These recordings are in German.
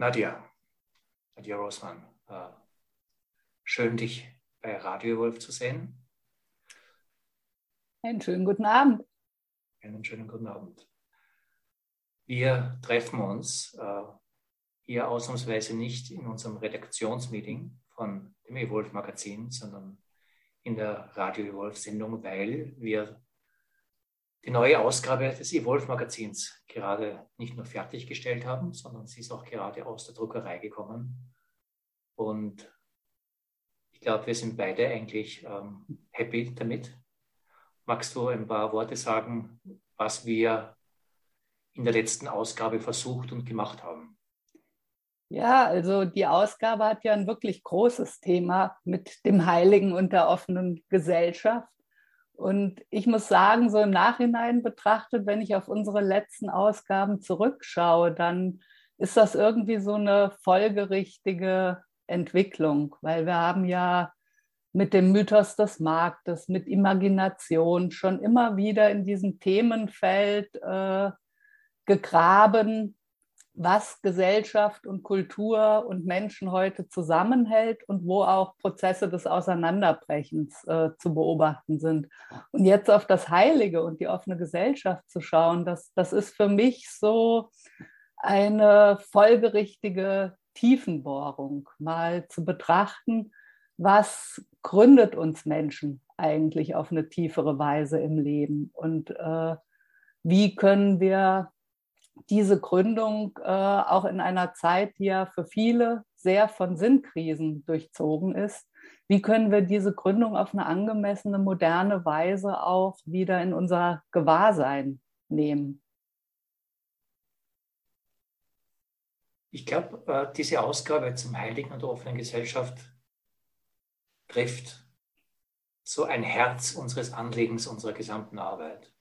Nadja, Nadja Rosman, äh, schön dich bei Radio Wolf zu sehen. Einen schönen guten Abend. Einen schönen guten Abend. Wir treffen uns äh, hier ausnahmsweise nicht in unserem Redaktionsmeeting von dem Evolve Magazin, sondern in der Radio Evolve Sendung, weil wir die neue Ausgabe des Evolve Magazins gerade nicht nur fertiggestellt haben, sondern sie ist auch gerade aus der Druckerei gekommen. Und ich glaube, wir sind beide eigentlich ähm, happy damit. Magst du ein paar Worte sagen, was wir in der letzten Ausgabe versucht und gemacht haben? Ja, also die Ausgabe hat ja ein wirklich großes Thema mit dem Heiligen und der offenen Gesellschaft. Und ich muss sagen, so im Nachhinein betrachtet, wenn ich auf unsere letzten Ausgaben zurückschaue, dann ist das irgendwie so eine folgerichtige Entwicklung, weil wir haben ja mit dem Mythos des Marktes, mit Imagination schon immer wieder in diesem Themenfeld äh, gegraben, was Gesellschaft und Kultur und Menschen heute zusammenhält und wo auch Prozesse des Auseinanderbrechens äh, zu beobachten sind. Und jetzt auf das Heilige und die offene Gesellschaft zu schauen, das, das ist für mich so eine folgerichtige Tiefenbohrung, mal zu betrachten, was gründet uns Menschen eigentlich auf eine tiefere Weise im Leben und äh, wie können wir diese Gründung äh, auch in einer Zeit, die ja für viele sehr von Sinnkrisen durchzogen ist, wie können wir diese Gründung auf eine angemessene, moderne Weise auch wieder in unser Gewahrsein nehmen? Ich glaube, äh, diese Ausgabe zum Heiligen und offenen Gesellschaft trifft so ein Herz unseres Anliegens, unserer gesamten Arbeit.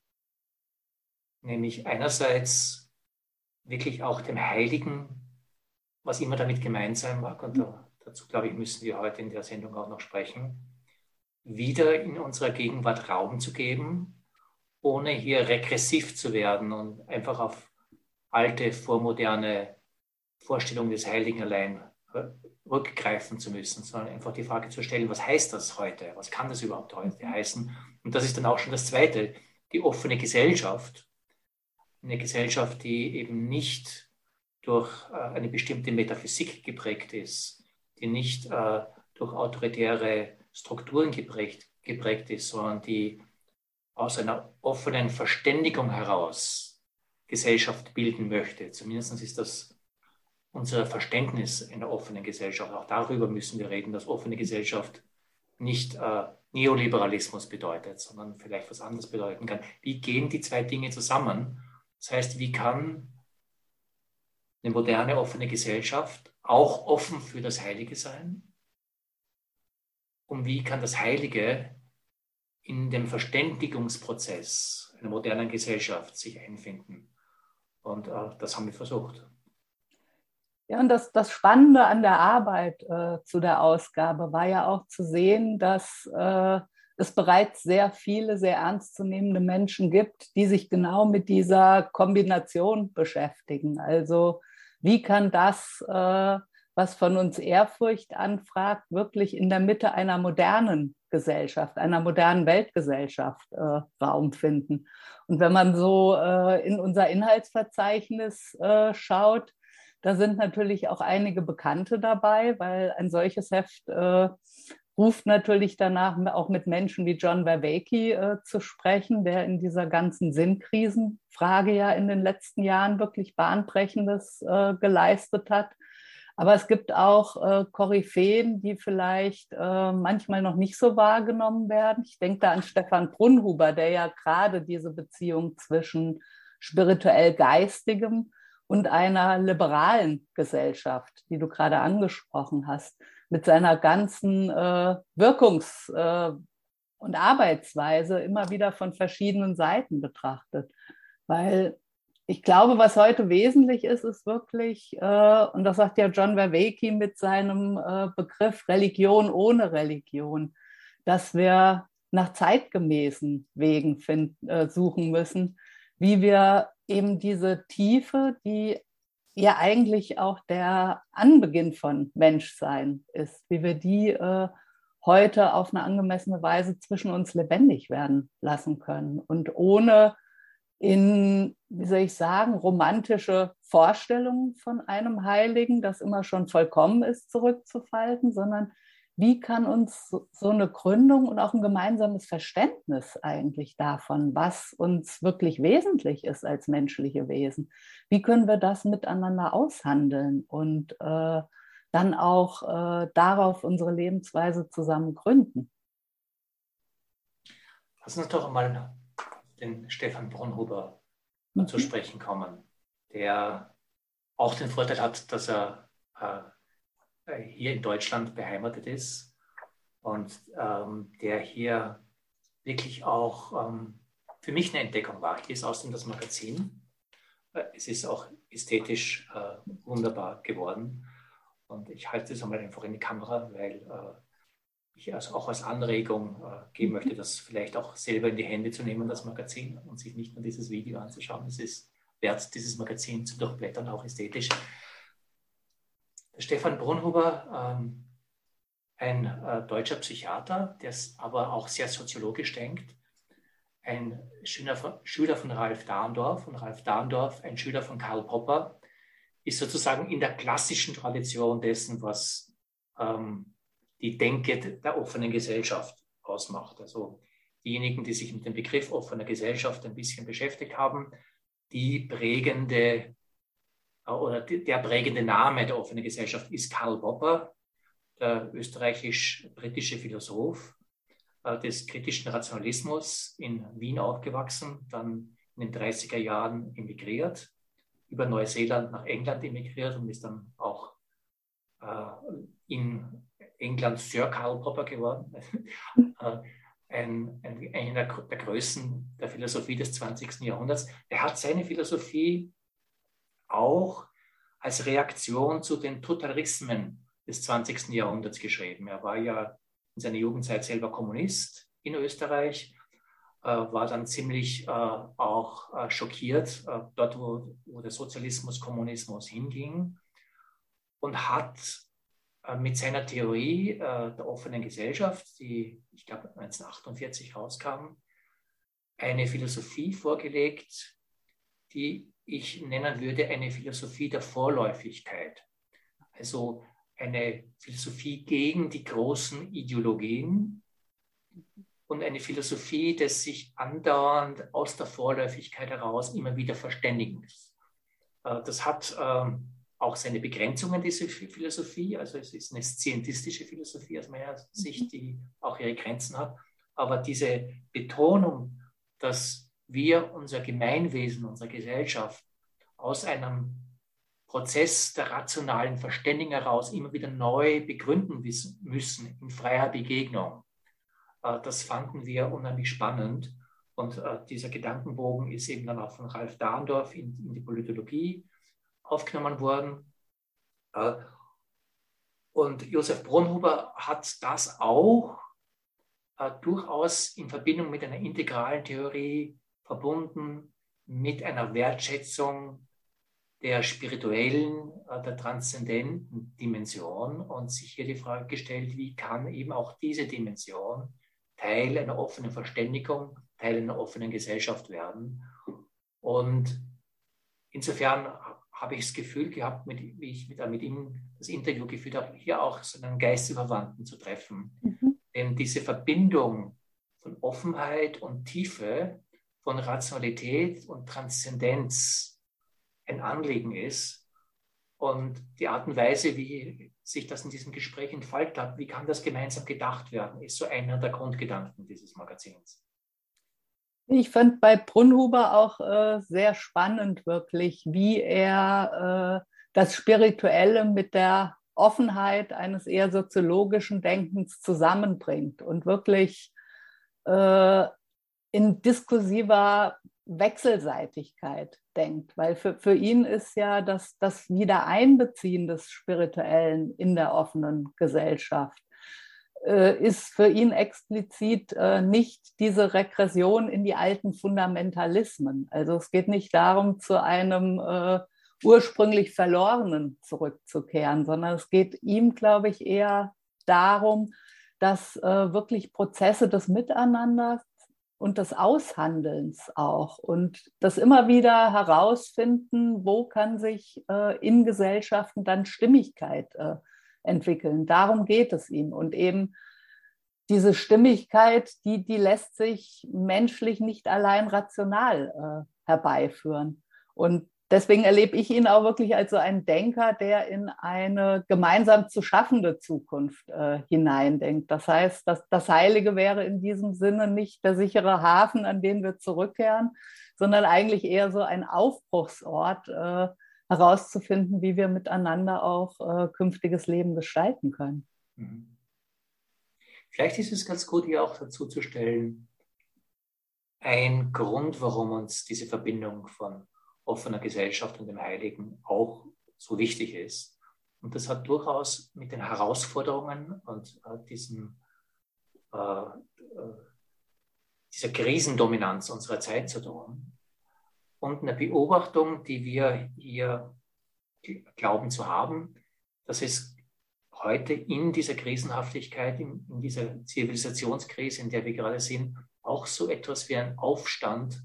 Nämlich einerseits wirklich auch dem Heiligen, was immer damit gemeint sein mag, und da, dazu glaube ich, müssen wir heute in der Sendung auch noch sprechen, wieder in unserer Gegenwart Raum zu geben, ohne hier regressiv zu werden und einfach auf alte, vormoderne Vorstellungen des Heiligen allein rückgreifen zu müssen, sondern einfach die Frage zu stellen, was heißt das heute? Was kann das überhaupt heute heißen? Und das ist dann auch schon das Zweite, die offene Gesellschaft, eine Gesellschaft, die eben nicht durch äh, eine bestimmte Metaphysik geprägt ist, die nicht äh, durch autoritäre Strukturen geprägt, geprägt ist, sondern die aus einer offenen Verständigung heraus Gesellschaft bilden möchte. Zumindest ist das unser Verständnis einer offenen Gesellschaft. Auch darüber müssen wir reden, dass offene Gesellschaft nicht äh, Neoliberalismus bedeutet, sondern vielleicht was anderes bedeuten kann. Wie gehen die zwei Dinge zusammen? Das heißt, wie kann eine moderne, offene Gesellschaft auch offen für das Heilige sein? Und wie kann das Heilige in dem Verständigungsprozess einer modernen Gesellschaft sich einfinden? Und äh, das haben wir versucht. Ja, und das, das Spannende an der Arbeit äh, zu der Ausgabe war ja auch zu sehen, dass äh, es bereits sehr viele sehr ernstzunehmende Menschen gibt, die sich genau mit dieser Kombination beschäftigen. Also wie kann das, äh, was von uns Ehrfurcht anfragt, wirklich in der Mitte einer modernen Gesellschaft, einer modernen Weltgesellschaft äh, Raum finden? Und wenn man so äh, in unser Inhaltsverzeichnis äh, schaut, da sind natürlich auch einige Bekannte dabei, weil ein solches Heft äh, ruft natürlich danach auch mit Menschen wie John Vervaeke äh, zu sprechen, der in dieser ganzen Sinnkrisenfrage ja in den letzten Jahren wirklich Bahnbrechendes äh, geleistet hat. Aber es gibt auch äh, Koryphäen, die vielleicht äh, manchmal noch nicht so wahrgenommen werden. Ich denke da an Stefan Brunhuber, der ja gerade diese Beziehung zwischen spirituell Geistigem und einer liberalen Gesellschaft, die du gerade angesprochen hast, mit seiner ganzen äh, Wirkungs- äh, und Arbeitsweise immer wieder von verschiedenen Seiten betrachtet. Weil ich glaube, was heute wesentlich ist, ist wirklich, äh, und das sagt ja John Verweke mit seinem äh, Begriff Religion ohne Religion, dass wir nach zeitgemäßen Wegen find, äh, suchen müssen, wie wir eben diese Tiefe, die ja eigentlich auch der Anbeginn von Menschsein ist, wie wir die äh, heute auf eine angemessene Weise zwischen uns lebendig werden lassen können und ohne in, wie soll ich sagen, romantische Vorstellungen von einem Heiligen, das immer schon vollkommen ist, zurückzufalten, sondern wie kann uns so eine Gründung und auch ein gemeinsames Verständnis eigentlich davon, was uns wirklich wesentlich ist als menschliche Wesen, wie können wir das miteinander aushandeln und äh, dann auch äh, darauf unsere Lebensweise zusammen gründen? Lass uns doch mal den Stefan Brunhuber mhm. zu sprechen kommen, der auch den Vorteil hat, dass er äh, hier in Deutschland beheimatet ist und ähm, der hier wirklich auch ähm, für mich eine Entdeckung war. Hier ist außerdem das Magazin. Äh, es ist auch ästhetisch äh, wunderbar geworden. Und ich halte es einmal einfach in die Kamera, weil äh, ich also auch als Anregung äh, geben möchte, das vielleicht auch selber in die Hände zu nehmen, das Magazin, und sich nicht nur dieses Video anzuschauen. Es ist wert, dieses Magazin zu durchblättern, auch ästhetisch. Stefan Brunhuber, ähm, ein äh, deutscher Psychiater, der aber auch sehr soziologisch denkt, ein Schüler von, Schüler von Ralf Dahndorf und Ralf Dahndorf, ein Schüler von Karl Popper, ist sozusagen in der klassischen Tradition dessen, was ähm, die Denke der offenen Gesellschaft ausmacht. Also diejenigen, die sich mit dem Begriff offener Gesellschaft ein bisschen beschäftigt haben, die prägende oder der prägende Name der offenen Gesellschaft ist Karl Popper, der österreichisch-britische Philosoph äh, des kritischen Rationalismus in Wien aufgewachsen, dann in den 30er Jahren emigriert, über Neuseeland nach England emigriert und ist dann auch äh, in England Sir Karl Popper geworden. Äh, ein, ein, einer der Größen der Philosophie des 20. Jahrhunderts. Er hat seine Philosophie auch als Reaktion zu den Totalitarismen des 20. Jahrhunderts geschrieben. Er war ja in seiner Jugendzeit selber Kommunist in Österreich, äh, war dann ziemlich äh, auch äh, schockiert, äh, dort wo, wo der Sozialismus, Kommunismus hinging und hat äh, mit seiner Theorie äh, der offenen Gesellschaft, die ich glaube 1948 rauskam, eine Philosophie vorgelegt, die ich nennen würde eine Philosophie der Vorläufigkeit. Also eine Philosophie gegen die großen Ideologien und eine Philosophie des sich andauernd aus der Vorläufigkeit heraus immer wieder Verständigens. Äh, das hat ähm, auch seine Begrenzungen, diese Philosophie. Also es ist eine scientistische Philosophie aus meiner Sicht, mhm. die auch ihre Grenzen hat. Aber diese Betonung, dass wir unser Gemeinwesen, unsere Gesellschaft aus einem Prozess der rationalen Verständigung heraus immer wieder neu begründen müssen in freier Begegnung. Äh, das fanden wir unheimlich spannend. Und äh, dieser Gedankenbogen ist eben dann auch von Ralf Dahndorf in, in die Politologie aufgenommen worden. Äh, und Josef Brunhuber hat das auch durchaus in Verbindung mit einer integralen Theorie verbunden, mit einer Wertschätzung der spirituellen, äh, der transzendenten Dimension und sich hier die Frage gestellt, wie kann eben auch diese Dimension Teil einer offenen Verständigung, Teil einer offenen Gesellschaft werden. Und insofern habe ich das Gefühl gehabt, mit, wie ich mit, mit ihm das Interview geführt habe, hier auch so einen Geistesverwandten zu treffen. Mhm. Denn diese Verbindung von Offenheit und Tiefe, von Rationalität und Transzendenz ein Anliegen ist. Und die Art und Weise, wie sich das in diesem Gespräch entfaltet hat, wie kann das gemeinsam gedacht werden, ist so einer der Grundgedanken dieses Magazins. Ich fand bei Brunhuber auch äh, sehr spannend wirklich, wie er äh, das Spirituelle mit der Offenheit eines eher soziologischen Denkens zusammenbringt und wirklich äh, in diskursiver Wechselseitigkeit denkt. Weil für, für ihn ist ja das, das Wiedereinbeziehen des Spirituellen in der offenen Gesellschaft äh, ist für ihn explizit äh, nicht diese Regression in die alten Fundamentalismen. Also es geht nicht darum, zu einem äh, ursprünglich Verlorenen zurückzukehren, sondern es geht ihm, glaube ich, eher darum, dass wirklich Prozesse des Miteinanders und des Aushandelns auch und das immer wieder herausfinden, wo kann sich äh, in Gesellschaften dann Stimmigkeit äh, entwickeln. Darum geht es ihm und eben diese Stimmigkeit, die, die lässt sich menschlich nicht allein rational äh, herbeiführen. Und deswegen erlebe ich ihn auch wirklich als so einen Denker, der in eine gemeinsam zu schaffende Zukunft äh, hineindenkt. Das heißt, dass das Heilige wäre in diesem Sinne nicht der sichere Hafen, an den wir zurückkehren, sondern eigentlich eher so ein Aufbruchsort, äh, herauszufinden, wie wir miteinander auch äh, künftiges Leben gestalten können. Mhm. Vielleicht ist es ganz gut, hier auch dazu zu stellen, ein Grund, warum uns diese Verbindung von offener Gesellschaft und dem Heiligen auch so wichtig ist. Und das hat durchaus mit den Herausforderungen und äh, diesem, äh, äh, dieser Krisendominanz unserer Zeit zu tun. Und eine Beobachtung, die wir hier glauben zu haben, dass es heute in dieser Krisenhaftigkeit, in, in dieser Zivilisationskrise, in der wir gerade sind, auch so etwas wie ein Aufstand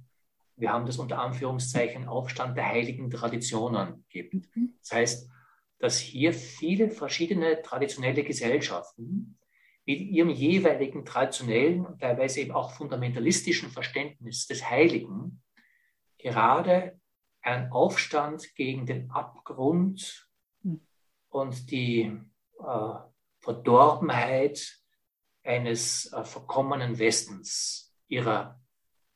wir haben das unter Anführungszeichen Aufstand der heiligen Traditionen gibt. Mhm. Das heißt, dass hier viele verschiedene traditionelle Gesellschaften mit ihrem jeweiligen traditionellen und teilweise eben auch fundamentalistischen Verständnis des Heiligen gerade einen Aufstand gegen den Abgrund mhm. und die äh, Verdorbenheit eines äh, verkommenen Westens ihrer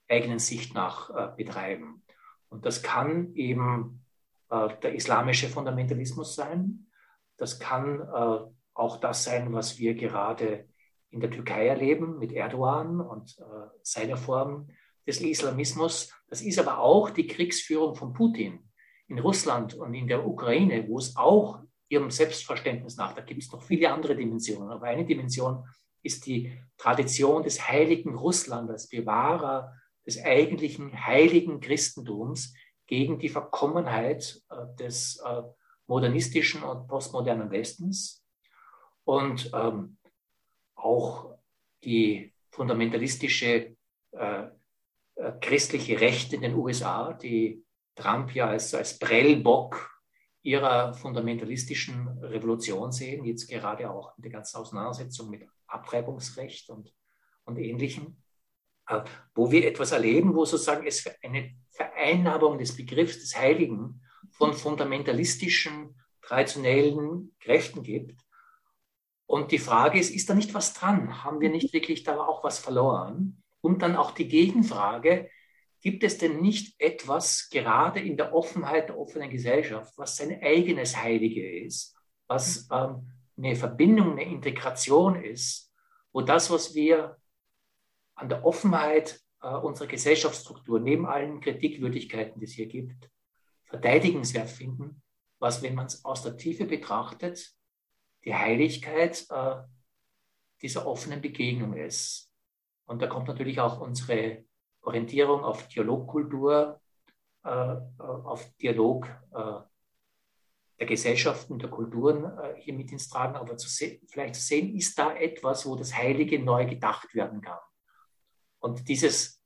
eigenen Sicht nach äh, betreiben. Und das kann eben äh, der islamische Fundamentalismus sein. Das kann äh, auch das sein, was wir gerade in der Türkei erleben mit Erdogan und seiner Form des Islamismus. Das ist aber auch die Kriegsführung von Putin in Russland und in der Ukraine, wo es auch ihrem Selbstverständnis nach, da gibt es noch viele andere Dimensionen, aber eine Dimension ist die Tradition des heiligen Russland als Bewahrer des eigentlichen heiligen Christentums gegen die Verkommenheit äh, des äh, modernistischen und postmodernen Westens und ähm, auch die fundamentalistische äh, äh, christliche Rechte in den USA, die Trump ja als, als Prellbock ihrer fundamentalistischen Revolution sehen, jetzt gerade auch in der ganzen Auseinandersetzung mit Abtreibungsrecht und, und Ähnlichem. Äh, wo wir etwas erleben, wo sozusagen es eine Vereinnahmung des Begriffs des Heiligen von fundamentalistischen, traditionellen Kräften gibt. Und die Frage ist, ist da nicht was dran? Haben wir nicht wirklich da auch was verloren? Und dann auch die Gegenfrage, gibt es denn nicht etwas, gerade in der Offenheit der offenen Gesellschaft, was sein eigenes Heilige ist, was ähm, eine Verbindung, eine Integration ist, wo das, was wir an der Offenheit äh, unserer Gesellschaftsstruktur, neben allen Kritikwürdigkeiten, die es hier gibt, verteidigenswert finden, was, wenn man es aus der Tiefe betrachtet, die Heiligkeit äh, dieser offenen Begegnung ist. Und da kommt natürlich auch unsere Orientierung auf Dialogkultur, äh, äh auf Dialog äh, der Gesellschaften, der Kulturen äh, hier mit ins Tragen, aber zu vielleicht zu sehen, ist da etwas, wo das Heilige neu gedacht werden kann. Und dieses,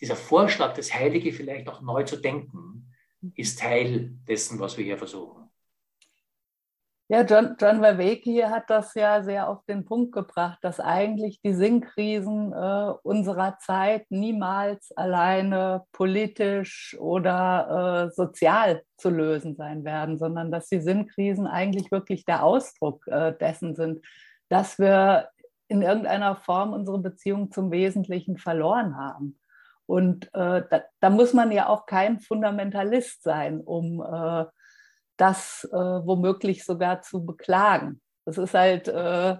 dieser Vorschlag, das Heilige vielleicht auch neu zu denken, ist Teil dessen, was wir hier versuchen. Ja, John, John Verweke hat das ja sehr auf den Punkt gebracht, dass eigentlich die Sinnkrisen äh, unserer Zeit niemals alleine politisch oder äh, sozial zu lösen sein werden, sondern dass die Sinnkrisen eigentlich wirklich der Ausdruck äh, dessen sind, dass wir in irgendeiner Form unsere Beziehung zum Wesentlichen verloren haben. Und äh, da, da, muss man ja auch kein Fundamentalist sein, um äh, das äh, womöglich sogar zu beklagen. Das ist halt äh,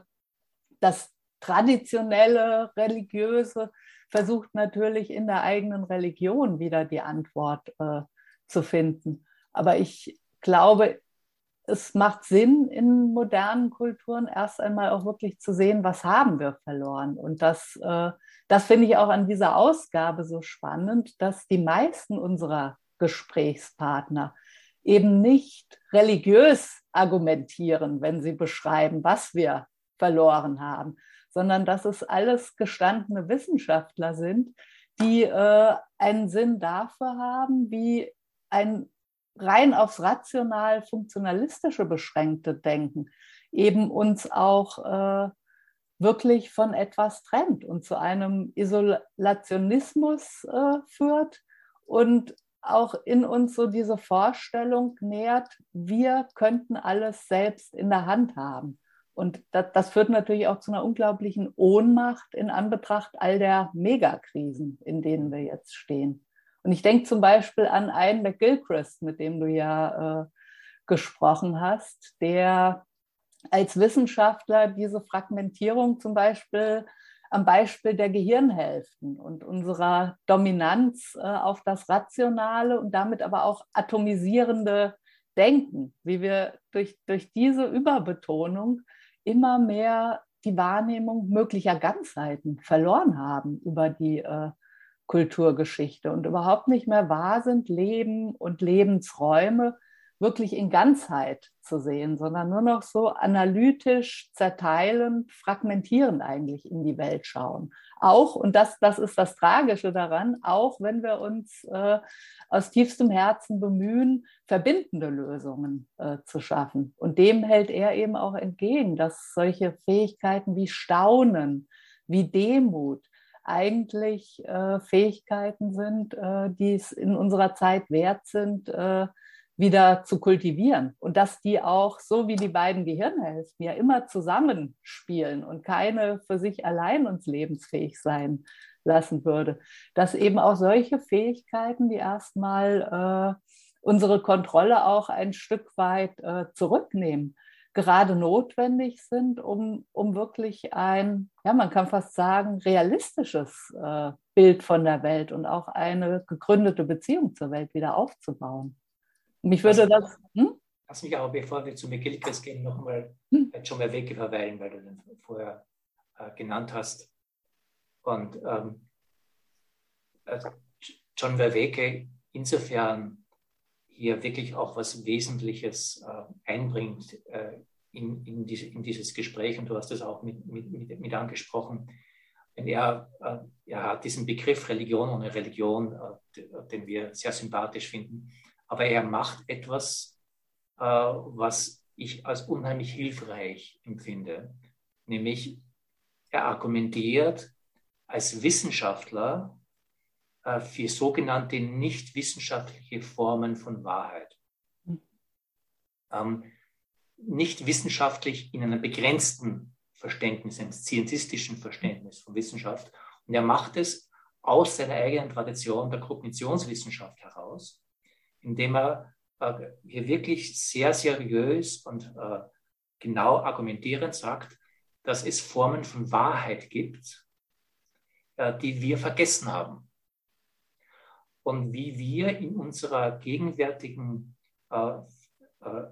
das traditionelle, religiöse, versucht natürlich in der eigenen Religion wieder die Antwort äh, zu finden. Aber ich glaube, es macht Sinn, in modernen Kulturen erst einmal auch wirklich zu sehen, was haben wir verloren. Und das, äh, das finde ich auch an dieser Ausgabe so spannend, dass die meisten unserer Gesprächspartner eben nicht religiös argumentieren, wenn sie beschreiben, was wir verloren haben, sondern dass es alles gestandene Wissenschaftler sind, die äh, einen Sinn dafür haben, wie ein rein aufs rational funktionalistische beschränkte Denken eben uns auch äh, wirklich von etwas trennt und zu einem Isolationismus äh, führt und auch in uns so diese Vorstellung nährt, wir könnten alles selbst in der Hand haben. Und das, das, führt natürlich auch zu einer unglaublichen Ohnmacht in Anbetracht all der Megakrisen, in denen wir jetzt stehen. Und ich denke zum Beispiel an einen McGilchrist, mit dem du ja äh, gesprochen hast, der als Wissenschaftler diese Fragmentierung zum Beispiel am Beispiel der Gehirnhälften und unserer Dominanz äh, auf das Rationale und damit aber auch atomisierende Denken, wie wir durch, durch diese Überbetonung immer mehr die Wahrnehmung möglicher Ganzheiten verloren haben über die äh, Kulturgeschichte und überhaupt nicht mehr wahr sind, Leben und Lebensräume wirklich in Ganzheit zu sehen, sondern nur noch so analytisch, zerteilend, fragmentierend eigentlich in die Welt schauen. Auch, und das, das ist das Tragische daran, auch wenn wir uns äh, aus tiefstem Herzen bemühen, verbindende Lösungen äh, zu schaffen. Und dem hält er eben auch entgegen, dass solche Fähigkeiten wie Staunen, wie Demut, eigentlich äh, Fähigkeiten sind, äh, die es in unserer Zeit wert sind, äh, wieder zu kultivieren. Und dass die auch so wie die beiden Gehirnhälften ja immer zusammenspielen und keine für sich allein uns lebensfähig sein lassen würde, dass eben auch solche Fähigkeiten, die erstmal äh, unsere Kontrolle auch ein Stück weit äh, zurücknehmen, gerade notwendig sind, um, um wirklich ein, ja, man kann fast sagen, realistisches äh, Bild von der Welt und auch eine gegründete Beziehung zur Welt wieder aufzubauen. Mich würde lass, das. Hm? Lass mich aber, bevor wir zu McGillicuddy gehen, nochmal hm? schon mal Wege verweilen, weil du den vorher äh, genannt hast. Und ähm, also John Verweke insofern hier wirklich auch was Wesentliches äh, einbringt äh, in, in, diese, in, dieses Gespräch. Und du hast das auch mit, mit, mit, mit angesprochen. Denn er, äh, er hat diesen Begriff Religion ohne Religion, äh, den wir sehr sympathisch finden aber er macht etwas, äh, was ich als unheimlich hilfreich empfinde, nämlich er argumentiert als Wissenschaftler für sogenannte nicht wissenschaftliche Formen von Wahrheit. Ähm, nicht wissenschaftlich in einem begrenzten Verständnis, einem scientistischen Verständnis von Wissenschaft. Und er macht es aus seiner eigenen Tradition der Kognitionswissenschaft heraus indem er äh, hier wirklich sehr seriös und äh, genau argumentierend sagt, dass es Formen von Wahrheit gibt, äh, die wir vergessen haben. Und wie wir in unserer gegenwärtigen äh, äh,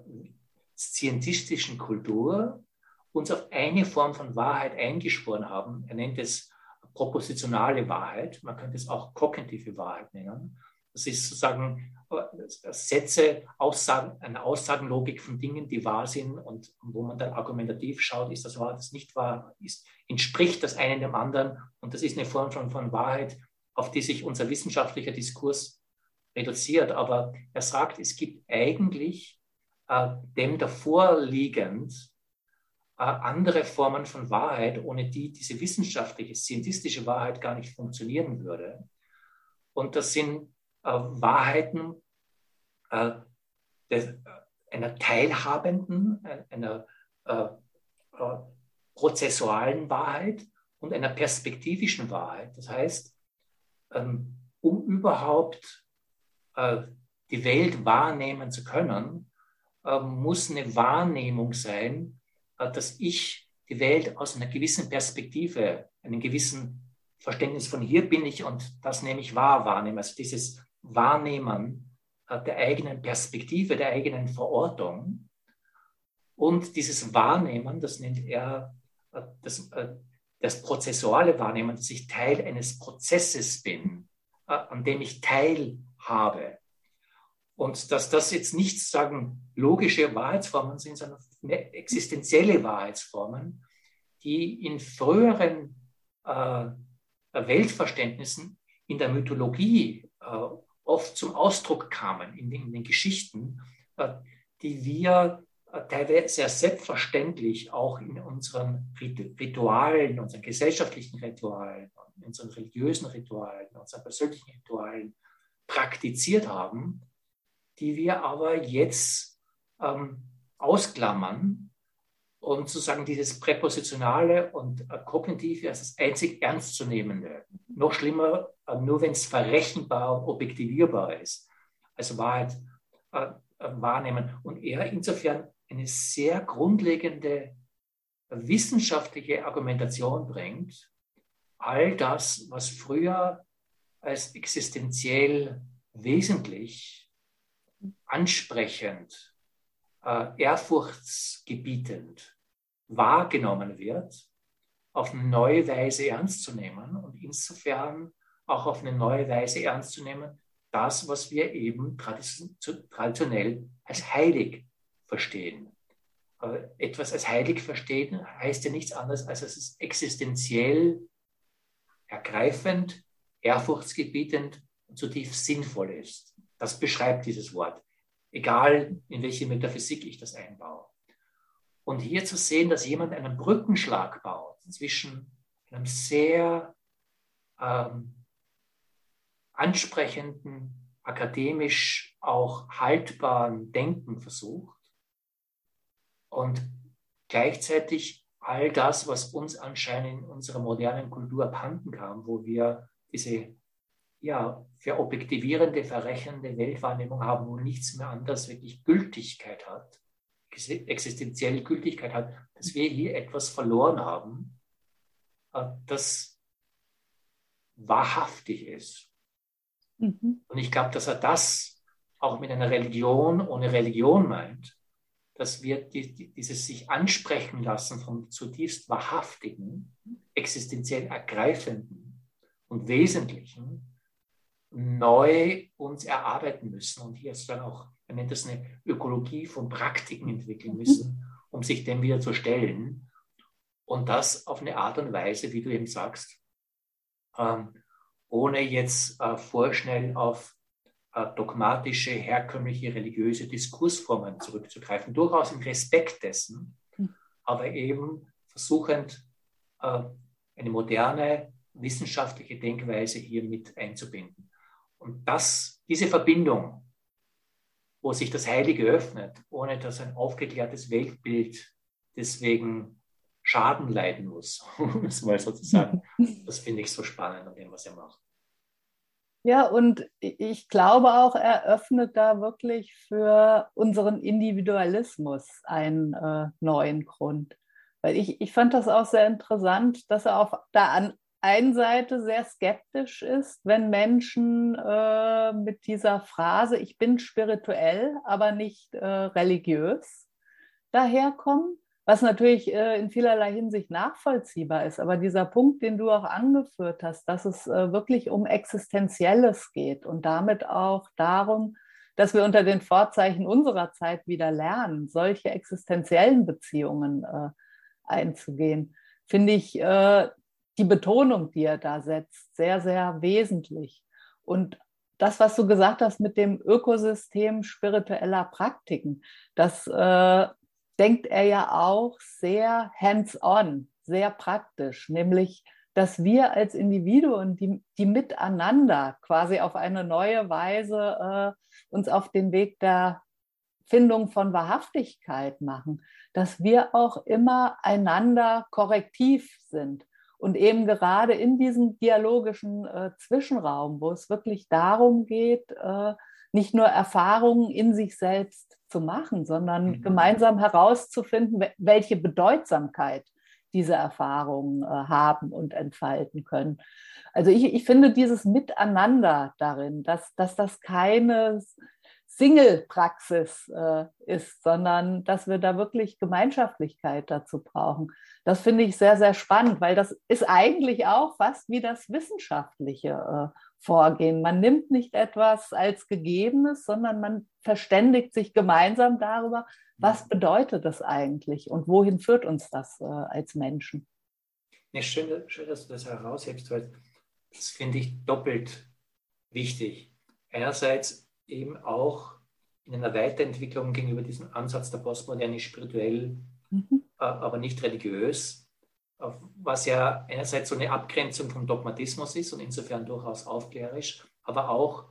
scientistischen Kultur uns auf eine Form von Wahrheit eingeschworen haben. Er nennt es propositionale Wahrheit, man könnte es auch kognitive Wahrheit nennen. Das ist sozusagen Sätze, Aussagen, eine Aussagenlogik von Dingen, die wahr sind und wo man dann argumentativ schaut, ist das wahr, das nicht wahr, ist, entspricht das eine dem anderen und das ist eine Form von, von Wahrheit, auf die sich unser wissenschaftlicher Diskurs reduziert. Aber er sagt, es gibt eigentlich äh, dem davor liegend äh, andere Formen von Wahrheit, ohne die diese wissenschaftliche, scientistische Wahrheit gar nicht funktionieren würde. Und das sind äh, Wahrheiten äh, des, einer teilhabenden, einer äh, prozessualen Wahrheit und einer perspektivischen Wahrheit. Das heißt, um überhaupt die Welt wahrnehmen zu können, muss eine Wahrnehmung sein, dass ich die Welt aus einer gewissen Perspektive, einem gewissen Verständnis von hier bin ich und das nehme ich wahr, wahrnehme. Also dieses Wahrnehmen äh, der eigenen Perspektive, der eigenen Verortung. Und dieses Wahrnehmen, das nennt er äh, das, äh, das prozessuale Wahrnehmen, dass ich Teil eines Prozesses bin, an dem ich teilhabe. Und dass das jetzt nicht sagen logische Wahrheitsformen sind, sondern existenzielle Wahrheitsformen, die in früheren äh, Weltverständnissen in der Mythologie äh, oft zum Ausdruck kamen, in den, in den Geschichten, äh, die wir äh, teilweise sehr selbstverständlich auch in unseren Ritualen, unseren gesellschaftlichen Ritualen, unseren religiösen Ritualen, unseren persönlichen Ritualen praktiziert haben, die wir aber jetzt ähm, ausklammern und sozusagen dieses Präpositionale und äh, Kognitive als das einzig Ernstzunehmende. Noch schlimmer, äh, nur wenn es verrechenbar und objektivierbar ist, als Wahrheit äh, äh, wahrnehmen. Und er insofern eine sehr grundlegende wissenschaftliche Argumentation bringt, all das, was früher als existenziell wesentlich, ansprechend, äh, ehrfurchtsgebietend wahrgenommen wird, auf eine neue Weise ernst zu nehmen und insofern auch auf eine neue Weise ernst zu nehmen, das, was wir eben traditionell als heilig verstehen. Etwas als heilig verstehen heißt ja nichts anderes, als dass es existenziell ergreifend, ehrfurchtsgebietend und zutiefst sinnvoll ist. Das beschreibt dieses Wort, egal in welche Metaphysik ich das einbaue. Und hier zu sehen, dass jemand einen Brückenschlag baut zwischen einem sehr ähm, ansprechenden, akademisch auch haltbaren Denken versucht und gleichzeitig all das, was uns anscheinend in unserer modernen Kultur abhanden kam, wo wir diese ja, verobjektivierende, verrechnende Weltwahrnehmung haben, wo nichts mehr anders wirklich Gültigkeit hat, existenzielle Gültigkeit hat, dass wir hier etwas verloren haben, äh, das wahrhaftig ist. Mhm. Und ich glaube, dass er das auch mit einer Religion ohne Religion meint, dass wir die, die, dieses sich ansprechen lassen vom zutiefst wahrhaftigen, existenziell ergreifenden und wesentlichen neu uns erarbeiten müssen und hier dann auch, er nennt das eine Ökologie von Praktiken entwickeln mhm. müssen, um sich dem wieder zu stellen. Und das auf eine Art und Weise, wie du eben sagst, ähm, ohne jetzt äh, vorschnell auf dogmatische, herkömmliche, religiöse Diskursformen zurückzugreifen, durchaus im Respekt dessen, hm. aber eben versuchend, äh, eine moderne wissenschaftliche Denkweise hier mit einzubinden. Und das, diese Verbindung, wo sich das Heilige öffnet, ohne dass ein aufgeklärtes Weltbild deswegen Schaden leiden muss, um es mal so zu sagen. Das finde ich so spannend an dem, was er macht. Ja, und ich glaube auch, er öffnet da wirklich für unseren Individualismus einen äh, neuen Grund. Weil ich, ich fand das auch sehr interessant, dass er auf der an einen Seite sehr skeptisch ist, wenn Menschen äh, mit dieser Phrase, ich bin spirituell, aber nicht äh, religiös, daherkommen was natürlich äh, in vielerlei Hinsicht nachvollziehbar ist. Aber dieser Punkt, den du auch angeführt hast, dass es äh, wirklich um Existenzielles geht und damit auch darum, dass wir unter den Vorzeichen unserer Zeit wieder lernen, solche existenziellen Beziehungen äh, einzugehen, finde ich die Betonung, die er da setzt, sehr, sehr wesentlich. Und das, was du gesagt hast mit dem Ökosystem spiritueller Praktiken, das denkt er ja auch sehr hands-on, sehr praktisch, nämlich dass wir als Individuen, die, die miteinander quasi auf eine neue Weise äh, uns auf den Weg der Findung von Wahrhaftigkeit machen, dass wir auch immer einander korrektiv sind. Und eben gerade in diesem dialogischen äh, Zwischenraum, wo es wirklich darum geht, äh, nicht nur Erfahrungen in sich selbst zu machen, sondern mhm. gemeinsam herauszufinden, welche Bedeutsamkeit diese Erfahrungen äh, haben und entfalten können. Also ich, ich finde dieses Miteinander darin, dass, dass das keine Single-Praxis äh, ist, sondern dass wir da wirklich Gemeinschaftlichkeit dazu brauchen. Das finde ich sehr, sehr spannend, weil das ist eigentlich auch fast wie das Wissenschaftliche äh, vorgehen. Man nimmt nicht etwas als Gegebenes, sondern man verständigt sich gemeinsam darüber, was bedeutet das eigentlich und wohin führt uns das äh, als Menschen. Ja, schön, schön, dass du das heraushebst, weil das finde ich doppelt wichtig. Einerseits eben auch in einer Weiterentwicklung gegenüber diesem Ansatz der Postmoderne spirituell, mhm. äh, aber nicht religiös, was ja einerseits so eine Abgrenzung vom Dogmatismus ist und insofern durchaus aufklärisch, aber auch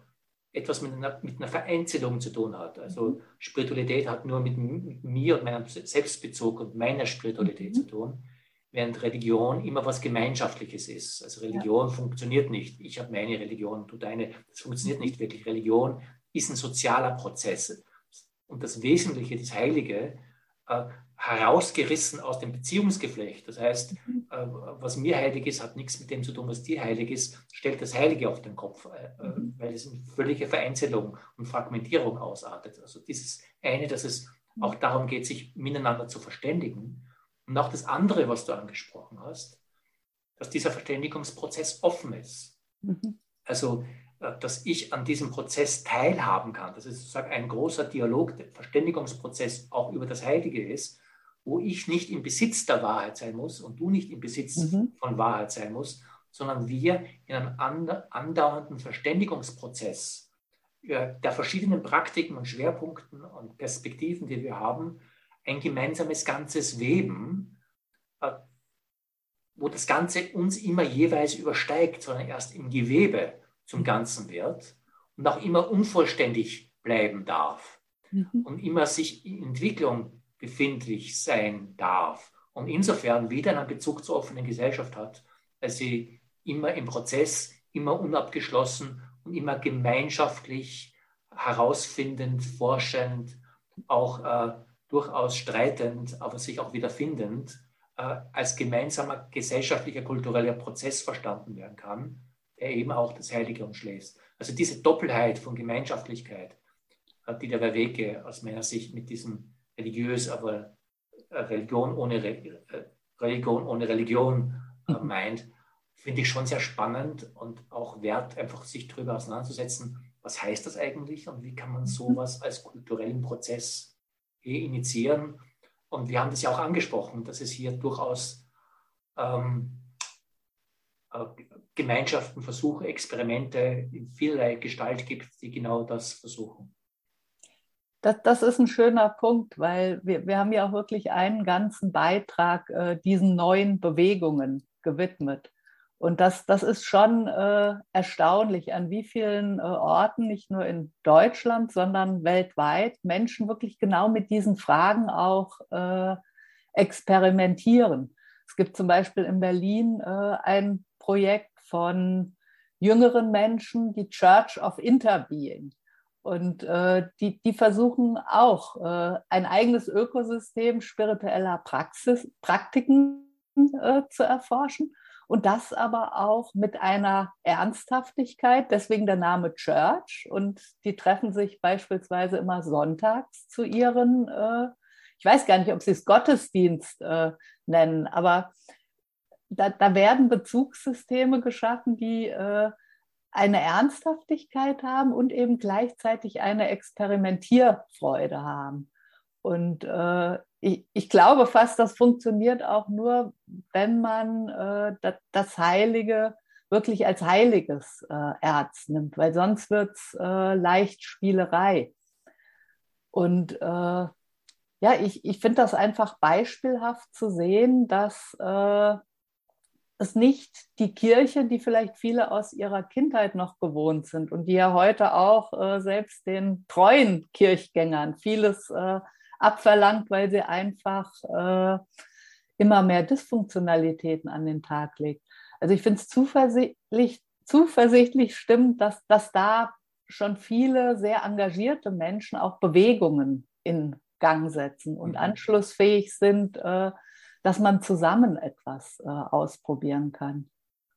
etwas mit einer, mit einer Vereinzelung zu tun hat. Also mhm. Spiritualität hat nur mit, mit, mir und meinem Selbstbezug und meiner Spiritualität mhm. zu tun, während Religion immer was Gemeinschaftliches ist. Also Religion ja. funktioniert nicht. Ich habe meine Religion, du deine. Das funktioniert nicht wirklich. Religion ist ein sozialer Prozess. Und das Wesentliche, das Heilige, äh, herausgerissen aus dem Beziehungsgeflecht. Das heißt, mhm. äh, was mir heilig ist, hat nichts mit dem zu tun, was dir heilig ist, stellt das Heilige auf den Kopf, äh, mhm. weil es eine völlige Vereinzelung und Fragmentierung ausartet. Also dieses eine, dass es auch darum geht, sich miteinander zu verständigen. Und auch das andere, was du angesprochen hast, dass dieser Verständigungsprozess offen ist. Mhm. Also, dass ich an diesem Prozess teilhaben kann. Das ist sozusagen ein großer Dialog, der Verständigungsprozess auch über das Heilige ist wo ich nicht im Besitz der Wahrheit sein muss und du nicht im Besitz mhm. von Wahrheit sein musst, sondern wir in einem andauernden Verständigungsprozess der verschiedenen Praktiken und Schwerpunkten und Perspektiven, die wir haben, ein gemeinsames Ganzes weben, äh, wo das Ganze uns immer jeweils übersteigt, sondern erst im Gewebe zum Ganzen wird und auch immer unvollständig bleiben darf mhm. und immer sich in Entwicklung befindlich sein darf und insofern wieder einen Bezug zur offenen Gesellschaft hat, weil sie immer im Prozess, immer unabgeschlossen und immer gemeinschaftlich herausfindend, forschend, auch äh, durchaus streitend, aber sich auch wieder findend, äh, als gemeinsamer gesellschaftlicher, kultureller Prozess verstanden werden kann, der eben auch das Heilige umschließt. Also diese Doppelheit von Gemeinschaftlichkeit, äh, die der Wege aus meiner Sicht mit diesem religiös, aber äh, Religion ohne, Re äh, Religion, ohne Religion äh, mhm. meint, finde ich schon sehr spannend und auch wert, einfach sich darüber auseinanderzusetzen, was heißt das eigentlich und wie kann man mhm. sowas als kulturellen Prozess initiieren. Und wir haben das ja auch angesprochen, dass es hier durchaus ähm, Gemeinschaften, Versuche, Experimente in vielerlei Gestalt gibt, die genau das versuchen. Das, das ist ein schöner Punkt, weil wir, wir haben ja auch wirklich einen ganzen Beitrag äh, diesen neuen Bewegungen gewidmet. Und das, das ist schon äh, erstaunlich, an wie vielen äh, Orten, nicht nur in Deutschland, sondern weltweit, Menschen wirklich genau mit diesen Fragen auch äh, experimentieren. Es gibt zum Beispiel in Berlin äh, ein Projekt von jüngeren Menschen, die Church of Interbeing. Und äh, die, die versuchen auch äh, ein eigenes Ökosystem spiritueller Praxis, Praktiken äh, zu erforschen. Und das aber auch mit einer Ernsthaftigkeit, deswegen der Name Church. Und die treffen sich beispielsweise immer sonntags zu ihren, äh, ich weiß gar nicht, ob sie es Gottesdienst äh, nennen, aber da, da, werden Bezugssysteme geschaffen, die äh, eine Ernsthaftigkeit haben und eben gleichzeitig eine Experimentierfreude haben. Und äh, ich, ich, glaube fast, das funktioniert auch nur, wenn man äh, das Heilige wirklich als heiliges äh, Erz nimmt, weil sonst wird es äh, leicht Spielerei. Und äh, ja, ich, ich finde das einfach beispielhaft zu sehen, dass ist nicht die Kirche, die vielleicht viele aus ihrer Kindheit noch gewohnt sind und die ja heute auch äh, selbst den treuen Kirchgängern vieles äh, abverlangt, weil sie einfach äh, immer mehr Dysfunktionalitäten an den Tag legt. Also ich finde es zuversichtlich, zuversichtlich stimmt, dass, dass da schon viele sehr engagierte Menschen auch Bewegungen in Gang setzen und mhm. anschlussfähig sind äh, dass man zusammen etwas äh, ausprobieren kann.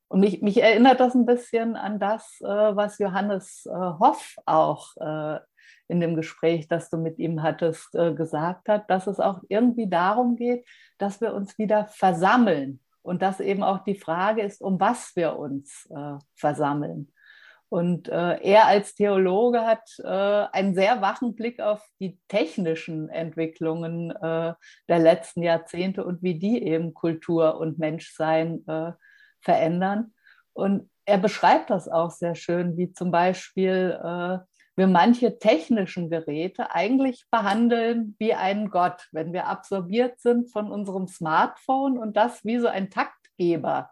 Und mich, mich, erinnert das ein bisschen an das, äh, was Johannes äh, Hoff auch äh, in dem Gespräch, das du mit ihm hattest, äh, gesagt hat, dass es auch irgendwie darum geht, dass wir uns wieder versammeln und dass eben auch die Frage ist, um was wir uns äh, versammeln. Und äh, er als Theologe hat äh, einen sehr wachen Blick auf die technischen Entwicklungen äh, der letzten Jahrzehnte und wie die eben Kultur und Menschsein äh, verändern. Und er beschreibt das auch sehr schön, wie zum Beispiel äh, wir manche technischen Geräte eigentlich behandeln wie einen Gott, wenn wir absorbiert sind von unserem Smartphone und das wie so ein Taktgeber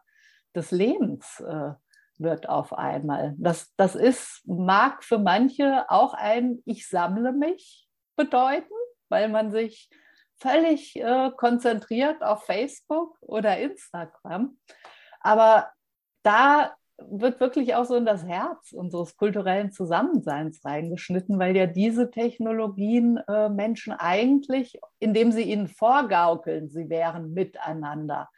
des Lebens äh, wird auf einmal. Das, das ist, mag für manche auch ein Ich sammle mich bedeuten, weil man sich völlig äh, konzentriert auf Facebook oder Instagram. Aber da wird wirklich auch so in das Herz unseres kulturellen Zusammenseins reingeschnitten, weil ja diese Technologien äh, Menschen eigentlich, indem sie ihnen vorgaukeln, sie wären miteinander,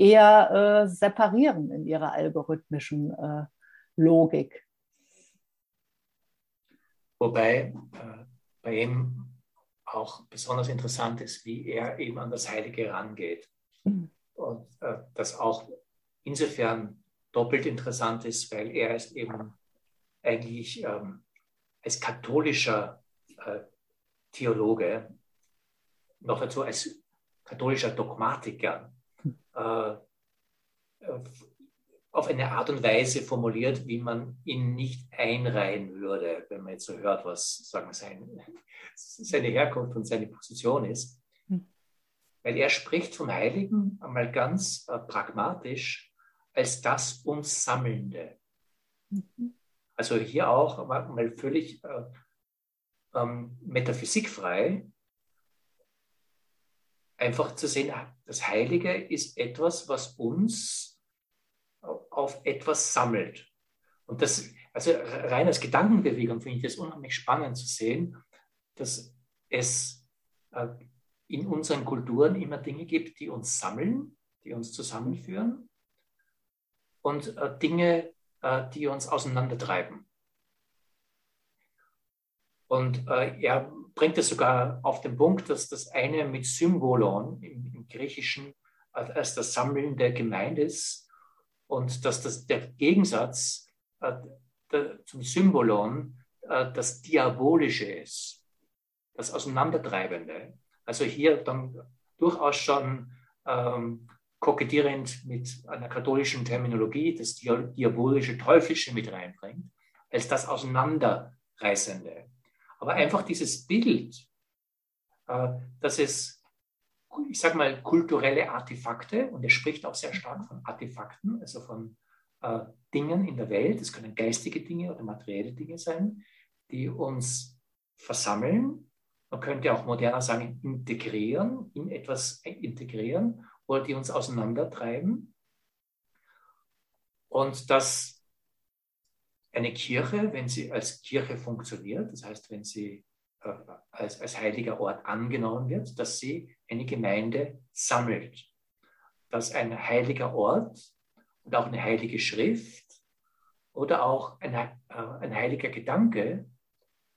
eher äh, separieren in ihrer algorithmischen äh, Logik. Wobei äh, bei ihm auch besonders interessant ist, wie er eben an das Heilige rangeht. Mhm. Und äh, das auch insofern doppelt interessant ist, weil er es eben eigentlich ähm, als katholischer äh, Theologe, noch dazu als katholischer Dogmatiker, äh, auf eine Art und Weise formuliert, wie man ihn nicht einreihen würde, wenn man jetzt so hört, was sagen sein, seine Herkunft und seine Position ist. Hm. Weil er spricht vom Heiligen einmal ganz äh, pragmatisch als das uns Sammelnde. Mhm. Also hier auch mal völlig äh, ähm, metaphysikfrei, einfach zu sehen, das Heilige ist etwas, was uns auf etwas sammelt. Und das, also rein als Gedankenbewegung finde ich das unheimlich spannend zu sehen, dass es äh, in unseren Kulturen immer Dinge gibt, die uns sammeln, die uns zusammenführen und äh, Dinge, äh, die uns auseinandertreiben. Und äh, er bringt es sogar auf den Punkt, dass das eine mit Symbolon im, im Griechischen als das Sammeln der Gemeinde ist und dass das der Gegensatz äh, der, zum Symbolon äh, das Diabolische ist, das Auseinandertreibende. Also hier dann durchaus schon ähm, kokettierend mit einer katholischen Terminologie das diabolische, teuflische mit reinbringt, als das Auseinanderreißende. Aber einfach dieses Bild, äh, dass es, ich sage mal, kulturelle Artefakte, und er spricht auch sehr stark von Artefakten, also von äh, Dingen in der Welt, es können geistige Dinge oder materielle Dinge sein, die uns versammeln. Man könnte auch moderner sagen, integrieren, in etwas integrieren oder die uns auseinandertreiben. Und dass eine Kirche, wenn sie als Kirche funktioniert, das heißt, wenn sie äh, als, als heiliger Ort angenommen wird, dass sie eine Gemeinde sammelt. Dass ein heiliger Ort und auch eine heilige Schrift oder auch ein, äh, ein heiliger Gedanke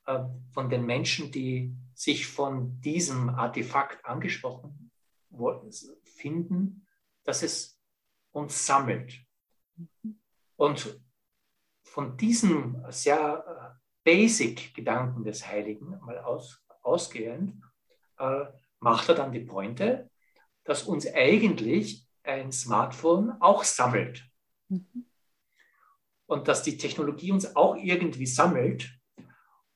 äh, von den Menschen, die sich von diesem Artefakt angesprochen finden, dass es uns sammelt. Und von diesem sehr äh, basic Gedanken des Heiligen mal aus, ausgehend, äh, macht er dann die Pointe, dass uns eigentlich ein Smartphone auch sammelt. Mhm. Und dass die Technologie uns auch irgendwie sammelt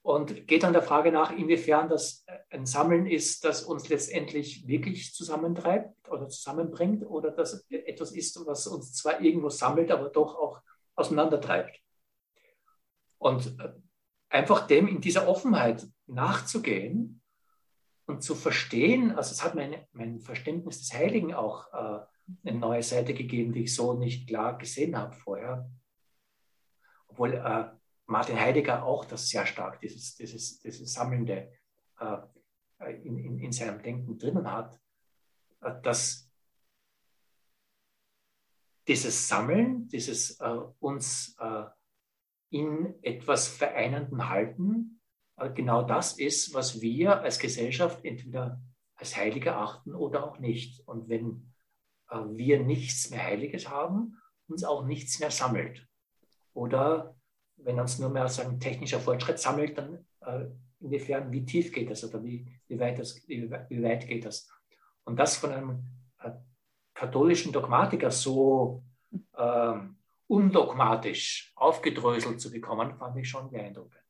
und geht dann der Frage nach, inwiefern das ein Sammeln ist, das uns letztendlich wirklich zusammentreibt oder zusammenbringt oder das etwas ist, was uns zwar irgendwo sammelt, aber doch auch auseinandertreibt. Und äh, einfach dem in dieser Offenheit nachzugehen und zu verstehen, also es hat mein, mein Verständnis des Heiligen auch äh, eine neue Seite gegeben, die ich so nicht klar gesehen habe vorher. Obwohl äh, Martin Heidegger auch das sehr stark, dieses, dieses, dieses Sammelnde äh, in, in, in, seinem Denken drinnen hat, äh, dass dieses Sammeln, dieses äh, uns in etwas vereinenden Halten, genau das ist, was wir als Gesellschaft entweder als heilig erachten oder auch nicht. Und wenn äh, wir nichts mehr Heiliges haben, uns auch nichts mehr sammelt. Oder wenn uns nur mehr sagen, technischer Fortschritt sammelt, dann äh, inwiefern, wie tief geht das oder wie, wie, weit, das, wie, weit geht das? Und das von einem äh, katholischen Dogmatiker so äh, undogmatisch aufgedröselt zu bekommen, fand ich schon beeindruckend.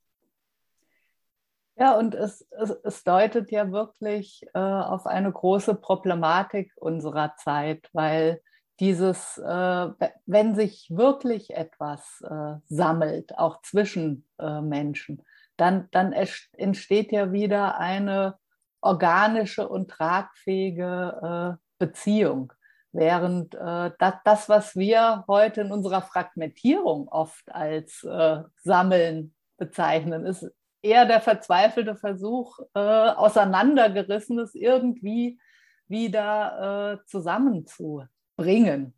Ja, und es, es, es deutet ja wirklich äh, auf eine große Problematik unserer Zeit, weil dieses, äh, wenn sich wirklich etwas äh, sammelt, auch zwischen äh, Menschen, dann, dann entsteht ja wieder eine organische und tragfähige äh, Beziehung. Während äh, das, das, was wir heute in unserer Fragmentierung oft als äh, Sammeln bezeichnen, ist eher der verzweifelte Versuch, äh, auseinandergerissenes irgendwie wieder äh, zusammenzubringen.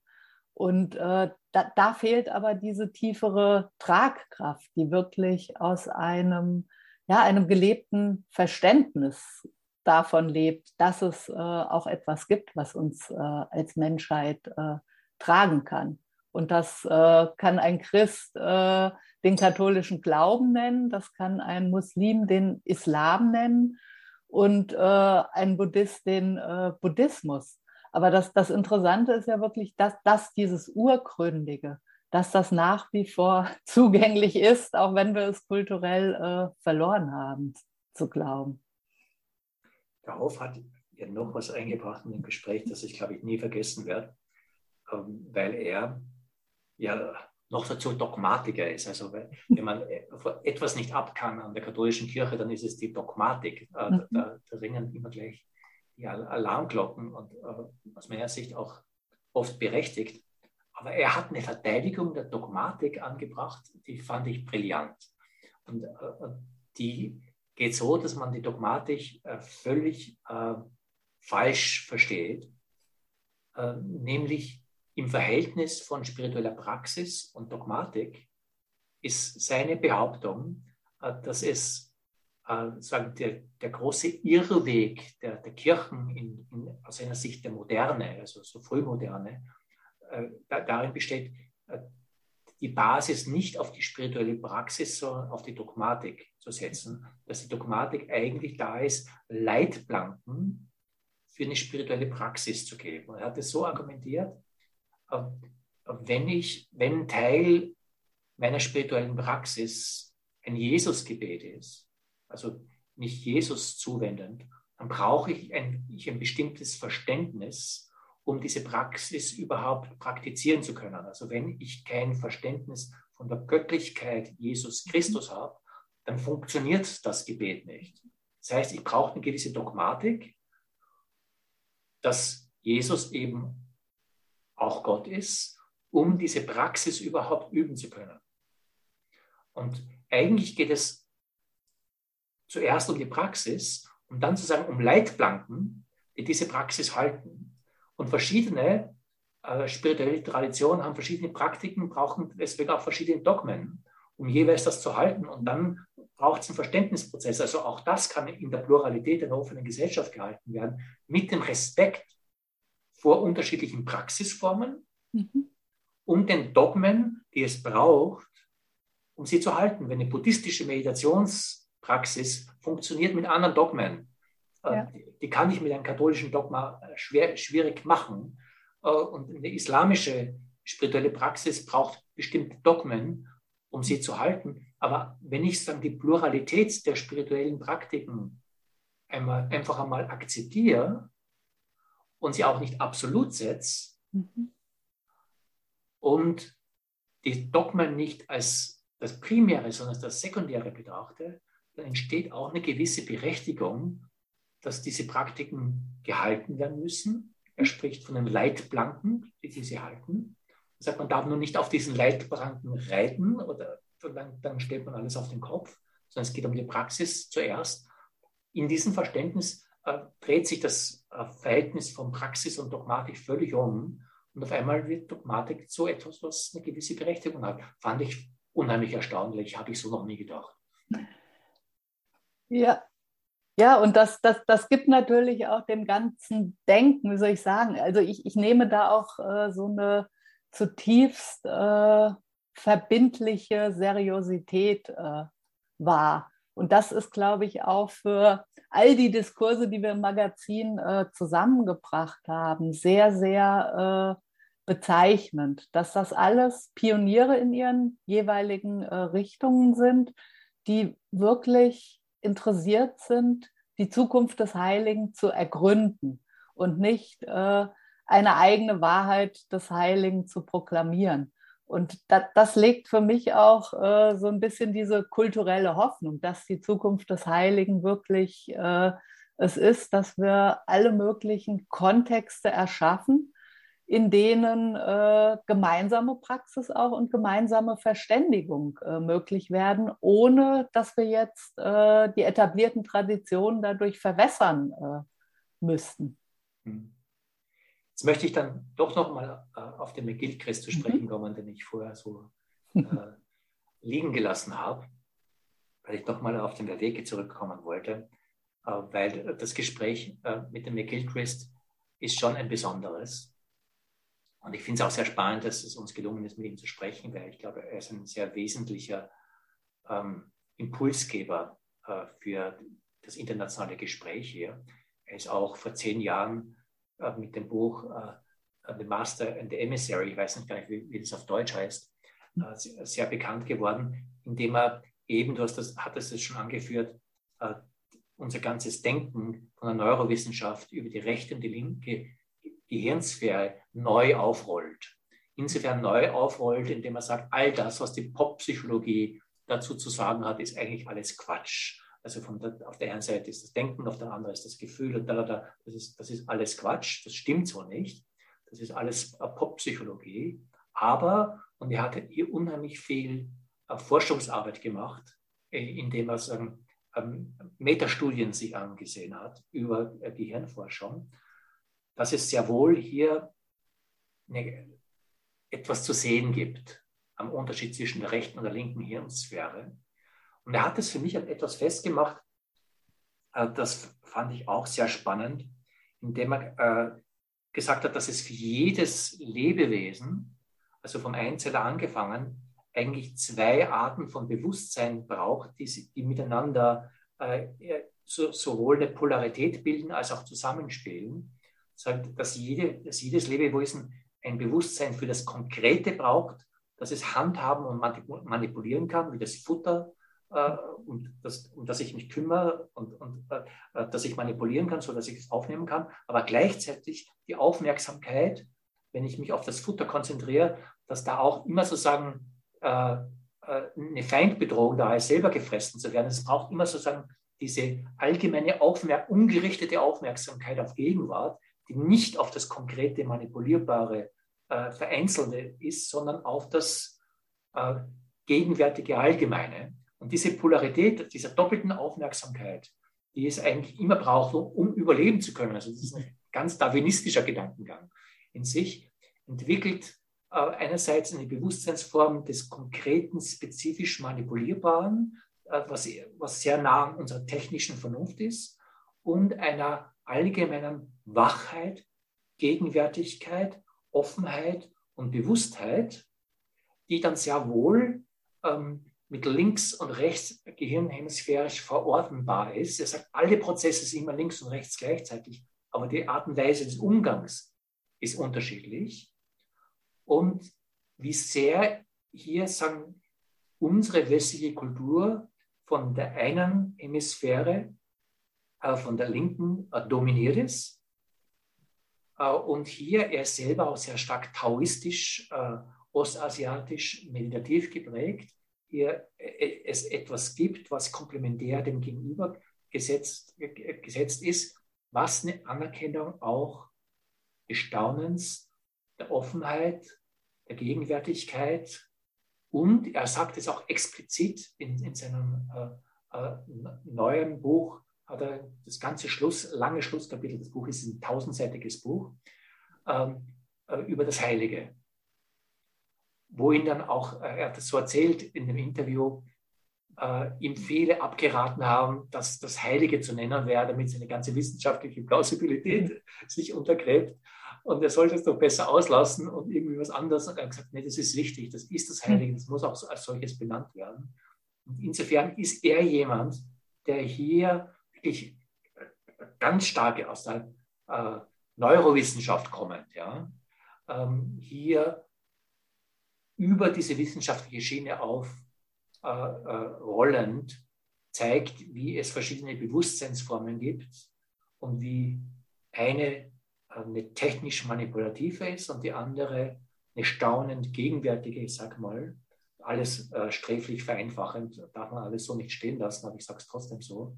Und äh, da, da, fehlt aber diese tiefere Tragkraft, die wirklich aus einem, ja, einem gelebten Verständnis davon lebt, dass es äh, auch etwas gibt, was uns äh, als Menschheit äh, tragen kann. Und das äh, kann ein Christ äh, den katholischen Glauben nennen, das kann ein Muslim den Islam nennen und äh, ein Buddhist den Buddhismus. Aber das, das Interessante ist ja wirklich, dass, dass dieses Urgründige, dass das nach wie vor zugänglich ist, auch wenn wir es kulturell verloren haben, zu glauben. Der Hof hat ja noch was eingebracht in dem Gespräch, das ich, glaube ich, nie vergessen werde, ähm, weil er ja noch dazu Dogmatiker ist. Also wenn man etwas nicht ab kann an der katholischen Kirche, dann ist es die Dogmatik. Äh, mhm. Da, da, ringen immer gleich die Alarmglocken und äh, aus meiner Sicht auch oft berechtigt. Aber er hat eine Verteidigung der Dogmatik angebracht, die fand ich brillant. Und äh, die geht so, dass man die Dogmatik völlig falsch versteht, nämlich im Verhältnis von spiritueller Praxis und Dogmatik ist seine Behauptung, äh, dass es äh, sagen, der, der große Irrweg der, der Kirchen in, in, aus seiner Sicht der Moderne, also so Frühmoderne, äh, darin besteht, die Basis nicht auf die spirituelle Praxis, sondern auf die Dogmatik zu setzen. Dass die Dogmatik eigentlich da ist, Leitplanken für eine spirituelle Praxis zu geben. er hat es so argumentiert, wenn ich, wenn Teil meiner spirituellen Praxis ein Jesusgebet ist, also mich Jesus zuwendend, dann brauche ich ein, ich ein bestimmtes Verständnis, um diese Praxis überhaupt praktizieren zu können. Also wenn ich kein Verständnis von der Göttlichkeit Jesus Christus habe, dann funktioniert das Gebet nicht. Das heißt, ich brauche eine gewisse Dogmatik, dass Jesus eben auch Gott ist, um diese Praxis überhaupt üben zu können. Und eigentlich geht es zuerst um die Praxis und dann sozusagen um Leitplanken, die diese Praxis halten. Und verschiedene äh, spirituelle Traditionen haben verschiedene Praktiken, brauchen deswegen auch verschiedene Dogmen, um jeweils das zu halten. Und dann braucht es einen Verständnisprozess. Also auch das kann in der Pluralität einer offenen Gesellschaft gehalten werden, mit dem Respekt vor unterschiedlichen Praxisformen mhm. und den Dogmen, die es braucht, um sie zu halten. Wenn eine buddhistische Meditationspraxis funktioniert mit anderen Dogmen, äh, ja. die, kann ich mit einem katholischen Dogma äh, schwer, schwierig machen. Äh, und eine islamische spirituelle Praxis braucht bestimmte Dogmen, um sie zu halten. Aber wenn ich dann die Pluralität der spirituellen Praktiken einmal, einfach einmal akzeptiere, und sie auch nicht absolut setzt mhm. und die Dogmen nicht als das Primäre, sondern als das Sekundäre betrachte, dann entsteht auch eine gewisse Berechtigung, dass diese Praktiken gehalten werden müssen. Er spricht von den Leitplanken, die diese halten. Er sagt, man darf nur nicht auf diesen Leitplanken reiten oder dann, dann stellt man alles auf den Kopf, sondern es geht um die Praxis zuerst. In diesem Verständnis äh, dreht sich das äh, Verhältnis von Praxis und Dogmatik völlig um. Und auf einmal wird Dogmatik so etwas, was eine gewisse Berechtigung hat. Fand ich unheimlich erstaunlich, habe ich so noch nie gedacht. Ja, ja, und das, das, das gibt natürlich auch dem ganzen Denken, wie soll ich sagen, also ich, ich nehme da auch äh, so eine zutiefst äh, verbindliche Seriosität äh, war. Und das ist, glaube ich, auch für all die Diskurse, die wir im Magazin äh, zusammengebracht haben, sehr, sehr äh, bezeichnend, dass das alles Pioniere in ihren jeweiligen äh, Richtungen sind, die wirklich interessiert sind, die Zukunft des Heiligen zu ergründen und nicht äh, eine eigene Wahrheit des Heiligen zu proklamieren. Und das, das legt für mich auch äh, so ein bisschen diese kulturelle Hoffnung, dass die Zukunft des Heiligen wirklich äh, es ist, dass wir alle möglichen Kontexte erschaffen, in denen äh, gemeinsame Praxis auch und gemeinsame Verständigung äh, möglich werden, ohne dass wir jetzt äh, die etablierten Traditionen dadurch verwässern äh, müssten. Hm. Jetzt möchte ich dann doch noch mal äh, auf den McGill-Christ zu sprechen mhm. kommen, den ich vorher so äh, liegen gelassen habe, weil ich noch mal auf den Wege zurückkommen wollte, weil das Gespräch mit dem McGill-Christ ist schon ein besonderes und ich finde es auch sehr spannend, dass es uns gelungen ist, mit ihm zu sprechen, weil ich glaube, er ist ein sehr wesentlicher ähm, Impulsgeber äh, für das internationale Gespräch hier. Er ist auch vor zehn Jahren äh, mit dem Buch äh, The Master and the Emissary, ich weiß nicht gar nicht, wie, wie das auf Deutsch heißt, äh, sehr, sehr, bekannt geworden, indem er eben, du hast das, hattest es schon angeführt, äh, unser ganzes Denken von der Neurowissenschaft über die rechte und die linke Gehirnsphäre neu aufrollt. Insofern neu aufrollt, indem er sagt, all das, was die Poppsychologie dazu zu sagen hat, ist eigentlich alles Quatsch. Also von der, auf der einen Seite ist das Denken, auf der anderen ist das Gefühl und da, da, da, das, ist, das ist alles Quatsch. Das stimmt so nicht. Das ist alles Poppsychologie. Aber, und er hatte hier unheimlich viel äh, Forschungsarbeit gemacht, äh, indem er sagen, ähm, Metastudien sich angesehen hat über äh, Gehirnforschung dass es sehr wohl hier eine, etwas zu sehen gibt am Unterschied zwischen der rechten und der linken Hirnsphäre. Und er hat es für mich etwas festgemacht, äh, das fand ich auch sehr spannend, indem er äh, gesagt hat, dass es für jedes Lebewesen, also vom Einzeller angefangen, eigentlich zwei Arten von Bewusstsein braucht, die, die miteinander äh, so, sowohl eine Polarität bilden als auch zusammenspielen. Sagt, dass, jede, dass jedes Lebewesen ein Bewusstsein für das Konkrete braucht, dass es handhaben und manipulieren kann, wie das Futter, äh, und das, um das ich mich kümmere und, und äh, dass ich manipulieren kann, so dass ich es aufnehmen kann, aber gleichzeitig die Aufmerksamkeit, wenn ich mich auf das Futter konzentriere, dass da auch immer sozusagen äh, äh eine Feindbedrohung da ist, selber gefressen zu werden. Es braucht immer sozusagen diese allgemeine Aufmerk ungerichtete Aufmerksamkeit auf Gegenwart, die nicht auf das konkrete, manipulierbare, äh, vereinzelte ist, sondern auf das äh, gegenwärtige Allgemeine. Und diese Polarität, dieser doppelten Aufmerksamkeit, die es eigentlich immer braucht, um überleben zu können, also das ist ein ganz darwinistischer Gedankengang in sich, entwickelt äh, einerseits eine Bewusstseinsform des konkreten, spezifisch manipulierbaren, äh, was, was sehr nah an unserer technischen Vernunft ist, und einer allgemeinen Wachheit, Gegenwärtigkeit, Offenheit und Bewusstheit, die dann sehr wohl ähm, mit links und rechts gehirnhemisphärisch verortenbar ist. Er sagt, alle Prozesse sind immer links und rechts gleichzeitig, aber die Art und Weise des Umgangs ist unterschiedlich. Und wie sehr hier sagen, unsere westliche Kultur von der einen Hemisphäre äh, von der Linken äh, dominiert ist. Äh, und hier er selber auch sehr stark taoistisch, ostasiatisch, meditativ geprägt. Hier es etwas gibt, was komplementär dem Gegenüber gesetzt, gesetzt ist, was eine Anerkennung auch des Staunens, der Offenheit, der Gegenwärtigkeit und er sagt es auch explizit in, in seinem äh, äh, neuen Buch hat er das ganze Schluss, lange Schlusskapitel des Buches, ist ein tausendseitiges Buch, ähm, äh, über das Heilige. Wo ihn dann auch, äh, er hat das so erzählt in dem Interview, äh, ihm viele abgeraten haben, das das Heilige zu nennen wäre, damit seine ganze wissenschaftliche Plausibilität sich untergräbt. Und er sollte es doch besser auslassen und irgendwie was anderes. Und er hat gesagt, nee, das ist wichtig, das ist das Heilige, das muss auch als solches benannt werden. Und insofern ist er jemand, der hier wirklich ganz stark aus der äh, Neurowissenschaft kommend, ja, ähm, hier über diese wissenschaftliche Schiene aufrollend äh, äh, zeigt, wie es verschiedene Bewusstseinsformen gibt und wie eine eine technisch manipulative ist und die andere eine staunend gegenwärtige, ich sag mal, alles äh, sträflich vereinfachend, darf man alles so nicht stehen lassen, aber ich sage es trotzdem so.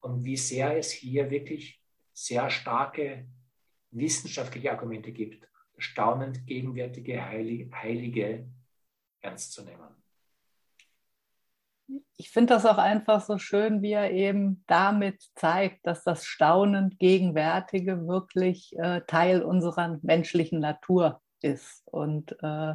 Und wie sehr es hier wirklich sehr starke wissenschaftliche Argumente gibt, staunend gegenwärtige Heilige, ernst zu nehmen ich finde das auch einfach so schön, wie er eben damit zeigt, dass das staunend Gegenwärtige wirklich äh, Teil unserer menschlichen Natur ist und äh,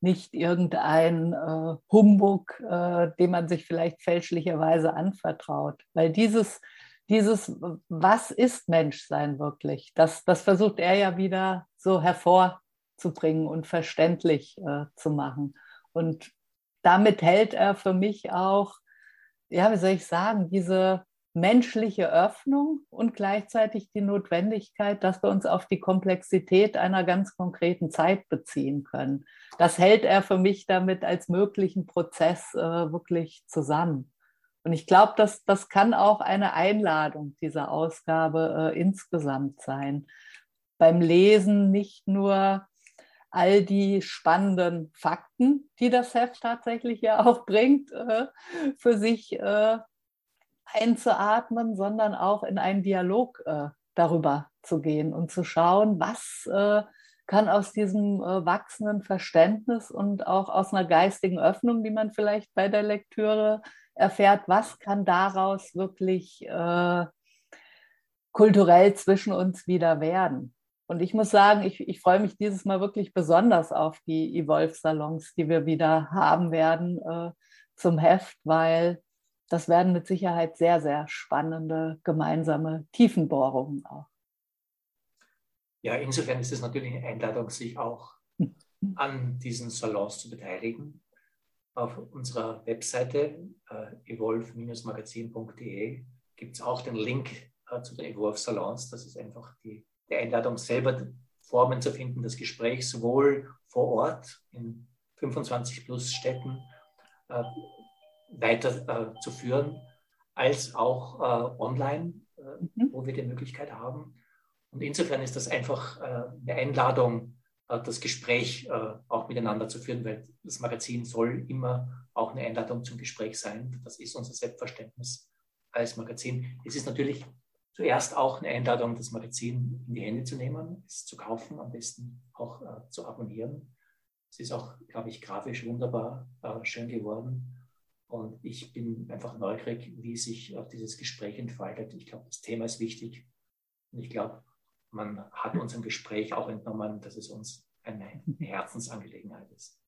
nicht irgendein äh, Humbug, äh, dem man sich vielleicht fälschlicherweise anvertraut. Weil dieses, dieses Was ist Menschsein wirklich, das, das versucht er ja wieder so hervorzubringen und verständlich äh, zu machen. Und damit hält er für mich auch, ja, wie soll ich sagen, diese menschliche Öffnung und gleichzeitig die Notwendigkeit, dass wir uns auf die Komplexität einer ganz konkreten Zeit beziehen können. Das hält er für mich damit als möglichen Prozess äh, wirklich zusammen. Und ich glaube, dass das kann auch eine Einladung dieser Ausgabe äh, insgesamt sein. Beim Lesen nicht nur all die spannenden Fakten, die das Heft tatsächlich ja auch bringt, äh, für sich äh, einzuatmen, sondern auch in einen Dialog äh, darüber zu gehen und zu schauen, was kann aus diesem wachsenden Verständnis und auch aus einer geistigen Öffnung, die man vielleicht bei der Lektüre erfährt, was kann daraus wirklich kulturell zwischen uns wieder werden. Und ich muss sagen, ich, ich freue mich dieses Mal wirklich besonders auf die Evolve-Salons, die wir wieder haben werden äh, zum Heft, weil das werden mit Sicherheit sehr, sehr spannende gemeinsame Tiefenbohrungen auch. Ja, insofern ist es natürlich eine Einladung, sich auch an diesen Salons zu beteiligen. Auf unserer Webseite äh, evolve-magazin.de gibt es auch den Link äh, zu den Evolve Salons. Das ist einfach die der Einladung selber Formen zu finden, das Gespräch sowohl vor Ort in 25 plus Städten äh, weiter äh, zu führen, als auch äh, online, äh, mhm. wo wir die Möglichkeit haben. Und insofern ist das einfach äh, eine Einladung, das Gespräch auch miteinander zu führen, weil das Magazin soll immer auch eine Einladung zum Gespräch sein. Das ist unser Selbstverständnis als Magazin. Es ist natürlich zuerst auch eine Einladung, das Magazin in die Hände zu nehmen, es zu kaufen, am besten auch äh, zu abonnieren. Es ist auch, glaube ich, grafisch wunderbar äh, schön geworden. Und ich bin einfach neugierig, wie sich äh, dieses Gespräch entfaltet. Ich glaube, das Thema ist wichtig. Und ich glaube, man hat unserem Gespräch auch entnommen, dass es uns eine Herzensangelegenheit ist.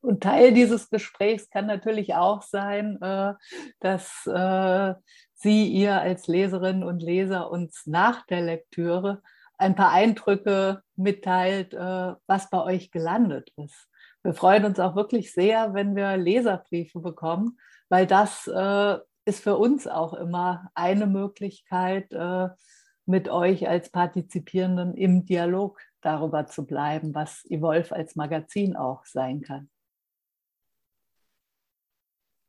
Und Teil dieses Gesprächs kann natürlich auch sein, äh, dass äh, Sie, ihr als Leserinnen und Leser uns nach der Lektüre ein paar Eindrücke mitteilt, äh, was bei euch gelandet ist. Wir freuen uns auch wirklich sehr, wenn wir Leserbriefe bekommen, weil das ist für uns auch immer eine Möglichkeit, mit euch als Partizipierenden im Dialog darüber zu bleiben, was Evolve als Magazin auch sein kann.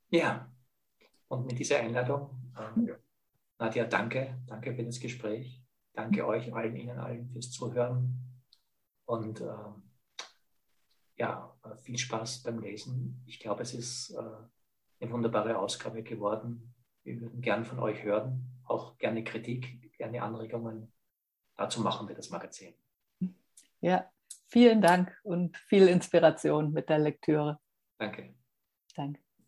Ja, und mit dieser Einladung, äh, Nadja, danke, danke für das Gespräch. Danke euch allen, Ihnen allen fürs Zuhören. Und äh, ja, viel Spaß beim Lesen. Ich glaube, es ist äh, eine wunderbare Ausgabe geworden. Wir würden gern von euch hören, auch gerne Kritik, gerne Anregungen. Dazu machen wir das Magazin. Ja, vielen Dank und viel Inspiration mit der Lektüre. Danke. Danke.